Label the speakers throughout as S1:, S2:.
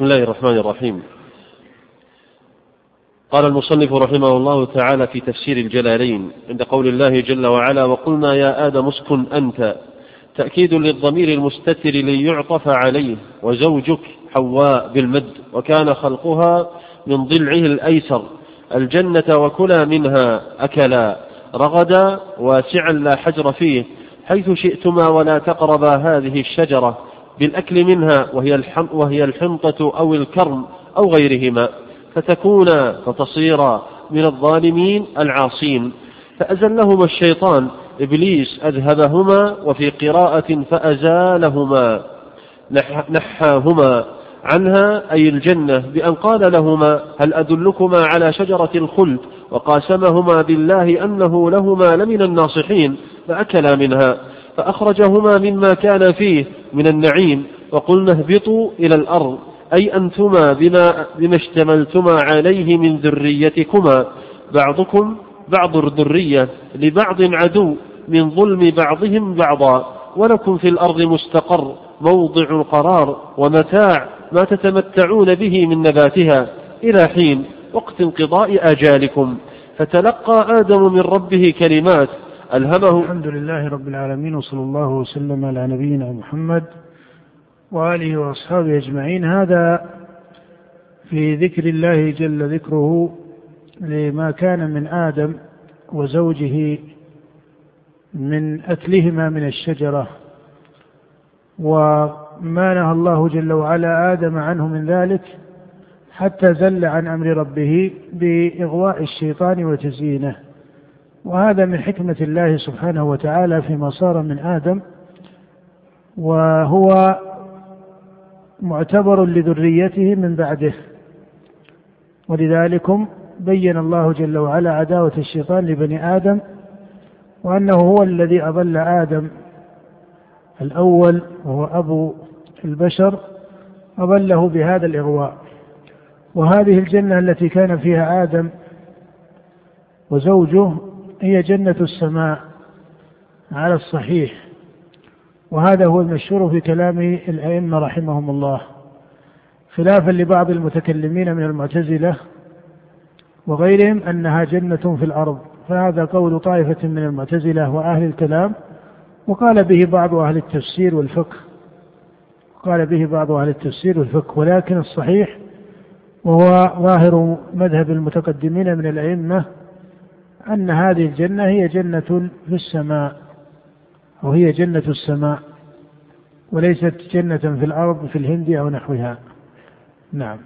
S1: بسم الله الرحمن الرحيم. قال المصنف رحمه الله تعالى في تفسير الجلالين عند قول الله جل وعلا وقلنا يا آدم اسكن أنت. تأكيد للضمير المستتر ليعطف عليه وزوجك حواء بالمد وكان خلقها من ضلعه الأيسر. الجنة وكلا منها أكلا. رغدا واسعا لا حجر فيه. حيث شئتما ولا تقربا هذه الشجرة. بالأكل منها وهي وهي الحنطة أو الكرم أو غيرهما فتكونا فتصيرا من الظالمين العاصين. فأزلهما الشيطان إبليس أذهبهما وفي قراءة فأزالهما نحاهما عنها أي الجنة بأن قال لهما هل أدلكما على شجرة الخلد؟ وقاسمهما بالله أنه لهما لمن الناصحين فأكلا منها. فأخرجهما مما كان فيه من النعيم وقلنا اهبطوا إلى الأرض أي أنتما بما, بما اشتملتما عليه من ذريتكما بعضكم بعض الذرية لبعض عدو من ظلم بعضهم بعضا ولكم في الأرض مستقر موضع قرار ومتاع ما تتمتعون به من نباتها إلى حين وقت انقضاء آجالكم. فتلقى آدم من ربه كلمات ألهمه.
S2: الحمد لله رب العالمين وصلى الله وسلم على نبينا محمد وآله وأصحابه أجمعين. هذا في ذكر الله جل ذكره لما كان من آدم وزوجه من أكلهما من الشجرة وما نهى الله جل وعلا آدم عنه من ذلك حتى زل عن أمر ربه بإغواء الشيطان وتزيينه. وهذا من حكمة الله سبحانه وتعالى فيما صار من آدم وهو معتبر لذريته من بعده. ولذلكم بين الله جل وعلا عداوة الشيطان لبني آدم وأنه هو الذي أضل آدم الأول وهو أبو البشر أضله بهذا الإغواء. وهذه الجنة التي كان فيها آدم وزوجه هي جنة السماء على الصحيح وهذا هو المشهور في كلام الأئمة رحمهم الله خلافا لبعض المتكلمين من المعتزلة وغيرهم أنها جنة في الأرض فهذا قول طائفة من المعتزلة وأهل الكلام وقال به بعض أهل التفسير والفقه قال به بعض أهل التفسير والفقه ولكن الصحيح وهو ظاهر مذهب المتقدمين من الأئمة أن هذه الجنة هي جنة في السماء أو هي جنة السماء وليست جنة في الأرض في الهند أو نحوها. نعم.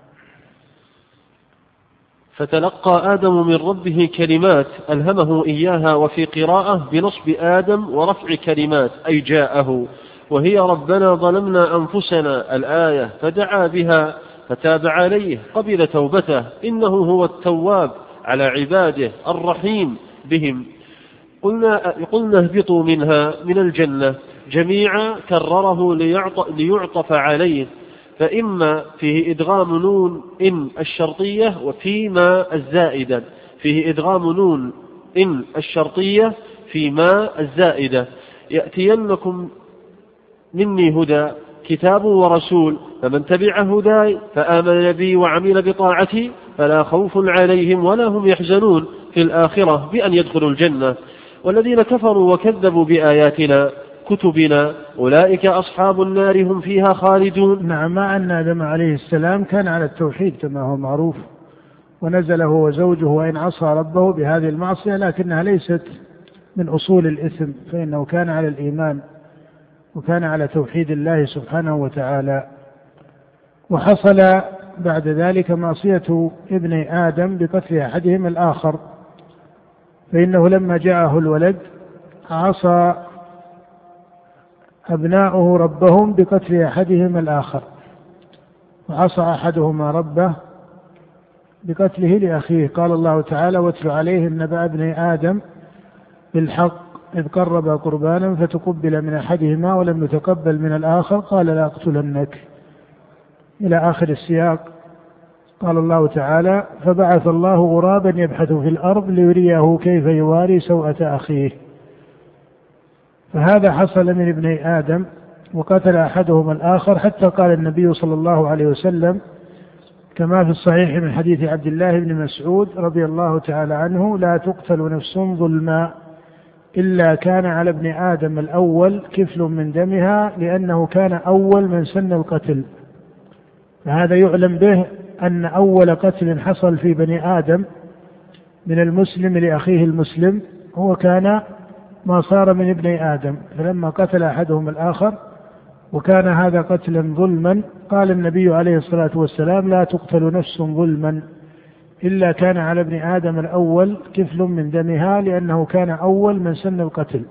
S1: فتلقى آدم من ربه كلمات ألهمه إياها وفي قراءة بنصب آدم ورفع كلمات أي جاءه وهي ربنا ظلمنا أنفسنا الآية فدعا بها فتاب عليه قبل توبته إنه هو التواب. على عباده الرحيم بهم. قلنا, قلنا اهبطوا منها من الجنة. جميعا كرره ليعطف عليه. فإما فيه إدغام نون إن الشرطية وفيما الزائدة. فيه إدغام نون إن الشرطية فيما الزائدة. يأتينكم مني هدى كتاب ورسول فمن تبع هداي فآمن بي وعمل بطاعتي فلا خوف عليهم ولا هم يحزنون في الآخرة بأن يدخلوا الجنة. والذين كفروا وكذبوا بآياتنا كتبنا أولئك أصحاب النار هم فيها خالدون.
S2: نعم مع أن آدم عليه السلام كان على التوحيد كما هو معروف ونزل هو وزوجه وإن عصى ربه بهذه المعصية لكنها ليست من أصول الإثم فإنه كان على الإيمان وكان على توحيد الله سبحانه وتعالى. وحصل بعد ذلك معصية ابني آدم بقتل أحدهم الآخر فإنه لما جاءه الولد عصى أبناؤه ربهم بقتل أحدهم الآخر وعصى أحدهما ربه بقتله لأخيه. قال الله تعالى واتل عليهم نبأ ابن آدم بالحق إذ قرب قربانا فتقبل من أحدهما ولم يتقبل من الآخر قال لا أقتلنك. إلى آخر السياق. قال الله تعالى فبعث الله غرابا يبحث في الأرض ليريه كيف يواري سوءة أخيه. فهذا حصل من ابني آدم وقتل أحدهما الآخر حتى قال النبي صلى الله عليه وسلم كما في الصحيح من حديث عبد الله بن مسعود رضي الله تعالى عنه لا تقتل نفس ظلما إلا كان على ابن آدم الأول كفل من دمها لأنه كان أول من سن القتل. فهذا يعلم به أن أول قتل حصل في بني آدم من المسلم لأخيه المسلم هو كان ما صار من ابني آدم فلما قتل أحدهم الآخر وكان هذا قتلا ظلما قال النبي عليه الصلاة والسلام لا تقتل نفس ظلما إلا كان على ابن آدم الأول كفل من دمها لأنه كان أول من سن القتل.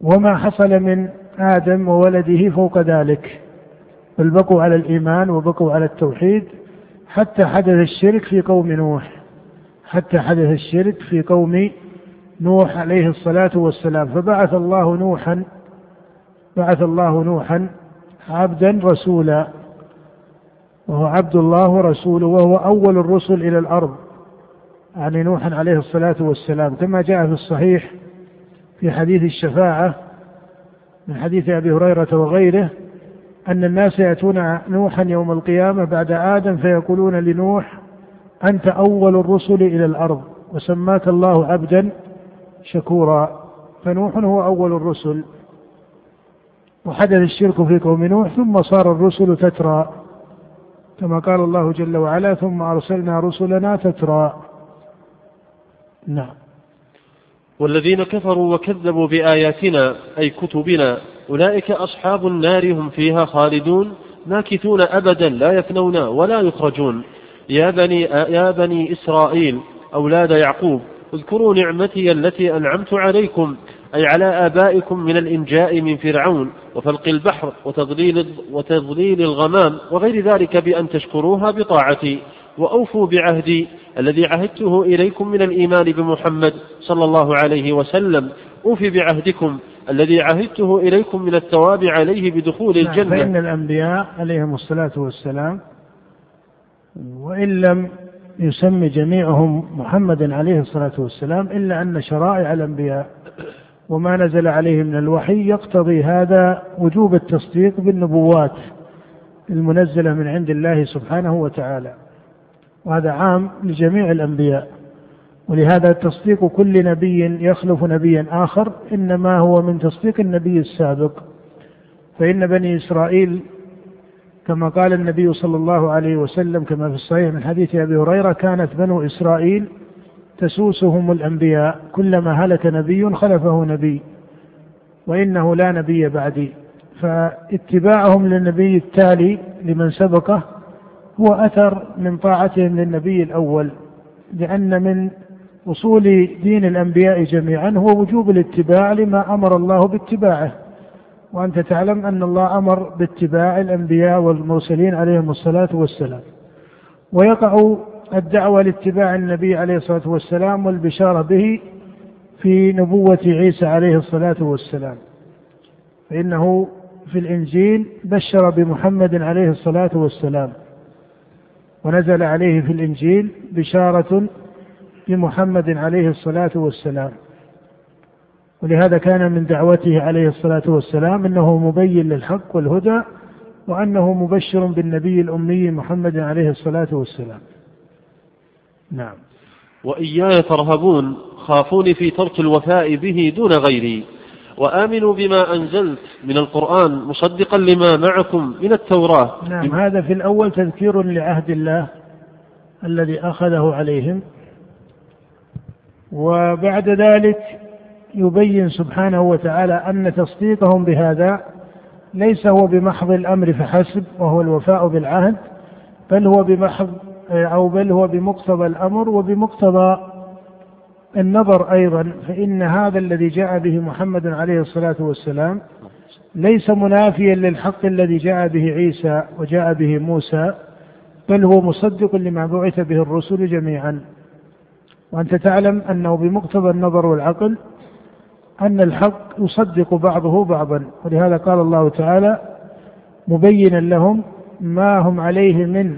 S2: وما حصل من آدم وولده فوق ذلك بل بقوا على الإيمان وبقوا على التوحيد حتى حدث الشرك في قوم نوح حتى حدث الشرك في قوم نوح عليه الصلاة والسلام. فبعث الله نوحا بعث الله نوحا عبدا رسولا وهو عبد الله ورسوله وهو أول الرسل إلى الأرض يعني نوح عليه الصلاة والسلام. كما جاء في الصحيح في حديث الشفاعة من حديث أبي هريرة وغيره أن الناس يأتون نوحا يوم القيامة بعد آدم فيقولون لنوح أنت أول الرسل إلى الأرض وسماك الله عبدا شكورا. فنوح هو أول الرسل. وحدث الشرك في قوم نوح ثم صار الرسل تترى كما قال الله جل وعلا ثم أرسلنا رسلنا تترى نعم.
S1: والذين كفروا وكذبوا بآياتنا أي كتبنا أولئك أصحاب النار هم فيها خالدون ماكثون أبدا لا يفنون ولا يخرجون. يا بني, يا بني إسرائيل أولاد يعقوب اذكروا نعمتي التي أنعمت عليكم أي على آبائكم من الإنجاء من فرعون وفلق البحر وتضليل, وتضليل الغمام وغير ذلك بأن تشكروها بطاعتي. وأوفوا بعهدي الذي عهدته إليكم من الإيمان بمحمد صلى الله عليه وسلم. أوفي بعهدكم الذي عهدته إليكم من الثواب عليه بدخول نعم، الجنة.
S2: فإن الأنبياء عليهم الصلاة والسلام وإن لم يسمي جميعهم محمدا عليه الصلاة والسلام إلا أن شرائع الأنبياء وما نزل عليه من الوحي يقتضي هذا وجوب التصديق بالنبوات المنزلة من عند الله سبحانه وتعالى. وهذا عام لجميع الأنبياء. ولهذا تصديق كل نبي يخلف نبيا آخر إنما هو من تصديق النبي السابق. فإن بني إسرائيل كما قال النبي صلى الله عليه وسلم كما في الصحيح من حديث أبي هريرة كانت بنو إسرائيل تسوسهم الأنبياء. كلما هلك نبي خلفه نبي. وإنه لا نبي بعدي. فاتباعهم للنبي التالي لمن سبقه هو أثر من طاعتهم للنبي الأول لأن من أصول دين الأنبياء جميعا هو وجوب الاتباع لما أمر الله باتباعه. وأنت تعلم أن الله أمر باتباع الأنبياء والمرسلين عليهم الصلاة والسلام. ويقع الدعوة لاتباع النبي عليه الصلاة والسلام والبشارة به في نبوة عيسى عليه الصلاة والسلام. فإنه في الإنجيل بشر بمحمد عليه الصلاة والسلام. ونزل عليه في الإنجيل بشارة بمحمد عليه الصلاة والسلام. ولهذا كان من دعوته عليه الصلاة والسلام أنه مبين للحق والهدى وأنه مبشر بالنبي الأمي محمد عليه الصلاة والسلام. نعم.
S1: وإياي ترهبون خافوني في ترك الوفاء به دون غيري. وآمنوا بما أنزلت من القرآن مصدقا لما معكم من التوراة.
S2: نعم هذا في الأول تذكير لعهد الله الذي أخذه عليهم. وبعد ذلك يبين سبحانه وتعالى أن تصديقهم بهذا ليس هو بمحض الأمر فحسب وهو الوفاء بالعهد بل هو بمحض أو بل هو بمقتضى الأمر وبمقتضى النظر أيضا فإن هذا الذي جاء به محمد عليه الصلاة والسلام ليس منافيا للحق الذي جاء به عيسى وجاء به موسى بل هو مصدق لما بعث به الرسل جميعا. وأنت تعلم أنه بمقتضى النظر والعقل أن الحق يصدق بعضه بعضا. ولهذا قال الله تعالى مبينا لهم ما هم عليه من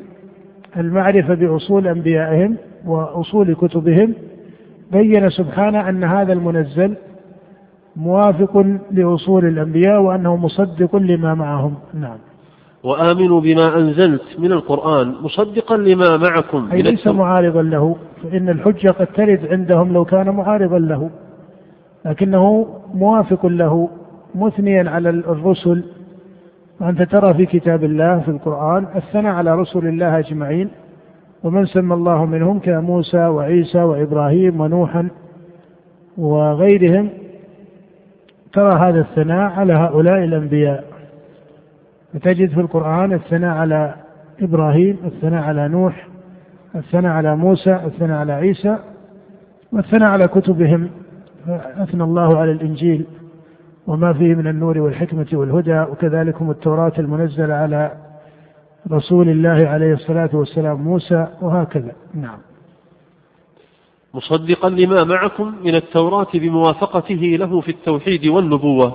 S2: المعرفة بأصول أنبيائهم وأصول كتبهم بين سبحانه أن هذا المنزل موافق لأصول الأنبياء وأنه مصدق لما معهم. نعم.
S1: وآمنوا بما أنزلت من القرآن مصدقا لما معكم
S2: أي ليس معارضا له فإن الحجة قد ترد عندهم لو كان معارضا له لكنه موافق له مثنيا على الرسل. وأنت ترى في كتاب الله في القرآن الثناء على رسل الله أجمعين. ومن سمى الله منهم كموسى وعيسى وإبراهيم ونوحا وغيرهم ترى هذا الثناء على هؤلاء الأنبياء. فتجد في القرآن الثناء على إبراهيم الثناء على نوح الثناء على موسى الثناء على عيسى والثناء على كتبهم. أثنى الله على الإنجيل وما فيه من النور والحكمة والهدى وكذلك التوراة المنزلة على رسول الله عليه الصلاة والسلام موسى وهكذا. نعم.
S1: مصدقا لما معكم من التوراة بموافقته له في التوحيد والنبوة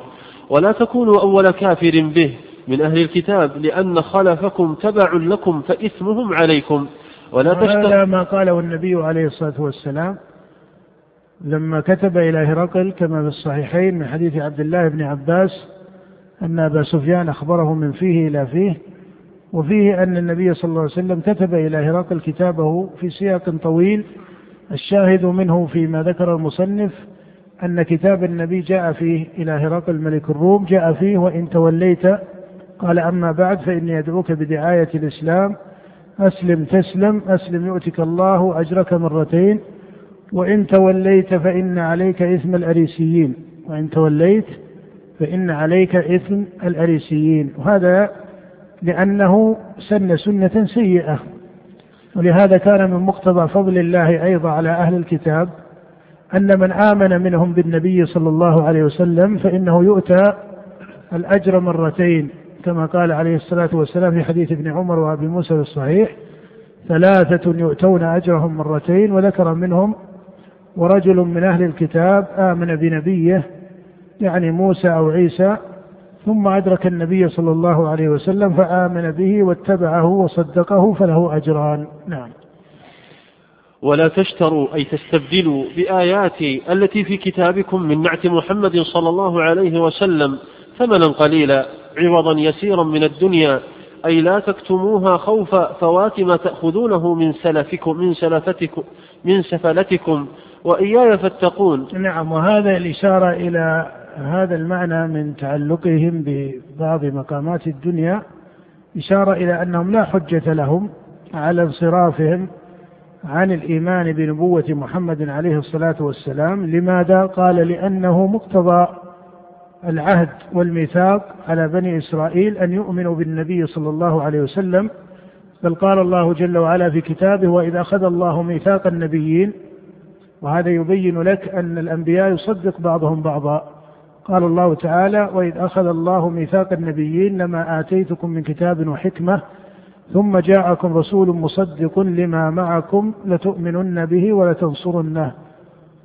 S1: ولا تكونوا أول كافر به من أهل الكتاب لأن خلفكم تبع لكم فإثمهم عليكم.
S2: ولا هذا ما قاله النبي عليه الصلاة والسلام لما كتب إلى هرقل كما في الصحيحين من حديث عبد الله بن عباس أن أبا سفيان أخبره من فيه إلى فيه وفيه أن النبي صلى الله عليه وسلم كتب إلى هرقل كتابه في سياق طويل. الشاهد منه فيما ذكر المصنف أن كتاب النبي جاء فيه إلى هرقل ملك الروم جاء فيه وإن توليت قال أما بعد فإني أدعوك بدعاية الإسلام. أسلم تسلم أسلم يؤتك الله أجرك مرتين. وإن توليت فإن عليك إثم الأريسيين. وإن توليت فإن عليك إثم الأريسيين. وهذا لأنه سن سنة سيئة. ولهذا كان من مقتضى فضل الله أيضا على أهل الكتاب أن من آمن منهم بالنبي صلى الله عليه وسلم فإنه يؤتى الأجر مرتين كما قال عليه الصلاة والسلام في حديث ابن عمر وأبي موسى الصحيح ثلاثة يؤتون أجرهم مرتين وذكر منهم ورجل من أهل الكتاب آمن بنبيه يعني موسى أو عيسى ثم أدرك النبي صلى الله عليه وسلم فآمن به واتبعه وصدقه فله أجران. نعم.
S1: ولا تشتروا أي تستبدلوا بآياتي التي في كتابكم من نعت محمد صلى الله عليه وسلم ثمنا قليلا عوضا يسيرا من الدنيا أي لا تكتموها خوف فوات ما تأخذونه من سلفكم من سلفتكم من سفلتكم وإياي فاتقون.
S2: نعم وهذا الإشارة إلى هذا المعنى من تعلقهم ببعض مقامات الدنيا إشارة إلى أنهم لا حجة لهم على انصرافهم عن الإيمان بنبوة محمد عليه الصلاة والسلام. لماذا؟ قال لأنه مقتضى العهد والميثاق على بني إسرائيل أن يؤمنوا بالنبي صلى الله عليه وسلم. بل قال الله جل وعلا في كتابه وإذا أخذ الله ميثاق النبيين وهذا يبين لك أن الأنبياء يصدق بعضهم بعضا. قال الله تعالى وإذ أخذ الله ميثاق النبيين لما آتيتكم من كتاب وحكمة ثم جاءكم رسول مصدق لما معكم لتؤمنن به ولتنصرنه.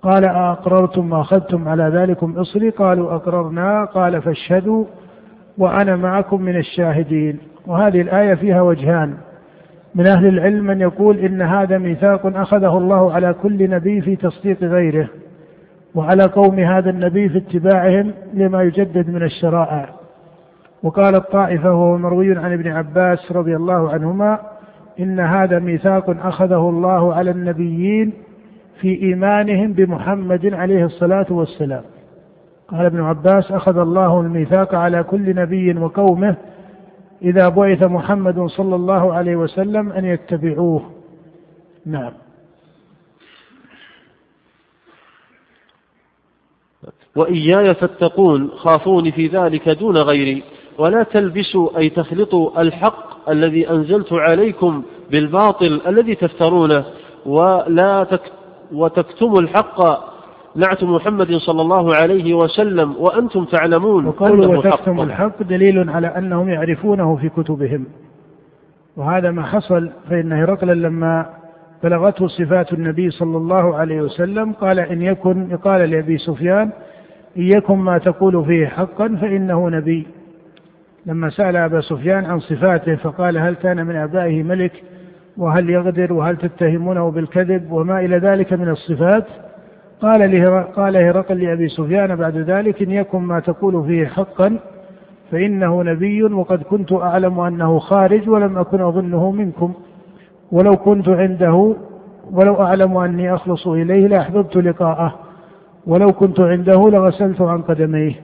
S2: قال أأقررتم وأخذتم على ذلكم إصري؟ قالوا أقررنا. قال فاشهدوا وأنا معكم من الشاهدين. وهذه الآية فيها وجهان. من أهل العلم من يقول إن هذا ميثاق أخذه الله على كل نبي في تصديق غيره. وعلى قوم هذا النبي في اتباعهم لما يجدد من الشرائع وقال الطائفة وهو مروي عن ابن عباس رضي الله عنهما إن هذا ميثاق أخذه الله على النبيين في إيمانهم بمحمد عليه الصلاة والسلام. قال ابن عباس أخذ الله الميثاق على كل نبي وقومه إذا بعث محمد صلى الله عليه وسلم أن يتبعوه. نعم.
S1: وإياي فاتقون خافوني في ذلك دون غيري. ولا تلبسوا أي تخلطوا الحق الذي أنزلت عليكم بالباطل الذي تفترونه. ولا تك وتكتموا الحق. نعت محمد صلى الله عليه وسلم وأنتم تعلمون
S2: وقوله وتكتم الحق دليل على أنهم يعرفونه في كتبهم. وهذا ما حصل فإن هرقل لما بلغته صفات النبي صلى الله عليه وسلم قال إن يكن قال لأبي سفيان يكن ما تقول فيه حقا فإنه نبي. لما سأل أبا سفيان عن صفاته فقال هل كان من آبائه ملك؟ وهل يغدر؟ وهل تتهمونه بالكذب؟ وما إلى ذلك من الصفات؟ قال له قال هرقل لأبي سفيان بعد ذلك إن يكن ما تقول فيه حقا فإنه نبي وقد كنت أعلم أنه خارج ولم أكن أظنه منكم. ولو كنت عنده ولو أعلم أني أخلص إليه لأحببت لقاءه. ولو كنت عنده لغسلت عن قدميه.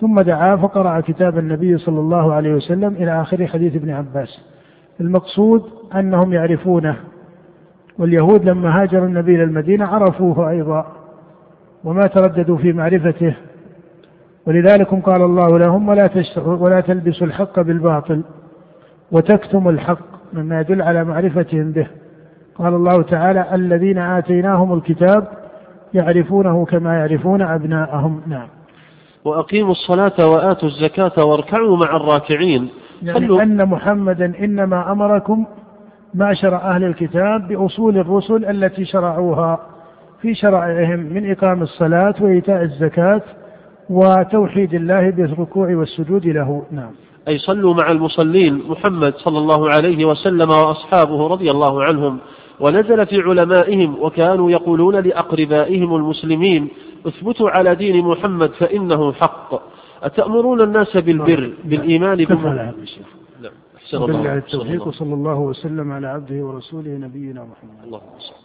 S2: ثم دعا فقرأ كتاب النبي صلى الله عليه وسلم إلى آخر حديث ابن عباس. المقصود أنهم يعرفونه. واليهود لما هاجر النبي إلى المدينة عرفوه أيضا وما ترددوا في معرفته. ولذلك قال الله لهم ولا ولا تلبسوا الحق بالباطل وتكتموا الحق مما يدل على معرفتهم به. قال الله تعالى الذين آتيناهم الكتاب يعرفونه كما يعرفون أبناءهم. نعم.
S1: وأقيموا الصلاة وآتوا الزكاة واركعوا مع الراكعين.
S2: يعني أن محمدا إنما أمركم معشر أهل الكتاب بأصول الرسل التي شرعوها في شرائعهم من إقام الصلاة وإيتاء الزكاة وتوحيد الله بالركوع والسجود له. نعم.
S1: أي صلوا مع المصلين محمد صلى الله عليه وسلم وأصحابه رضي الله عنهم. ونزل في علمائهم وكانوا يقولون لأقربائهم المسلمين اثبتوا على دين محمد فإنه حق. أتأمرون الناس بالبر بالإيمان
S2: بمحمد نعم أحسن الله التوفيق وصلى الله وسلم على عبده ورسوله نبينا محمد.
S1: اللهم صل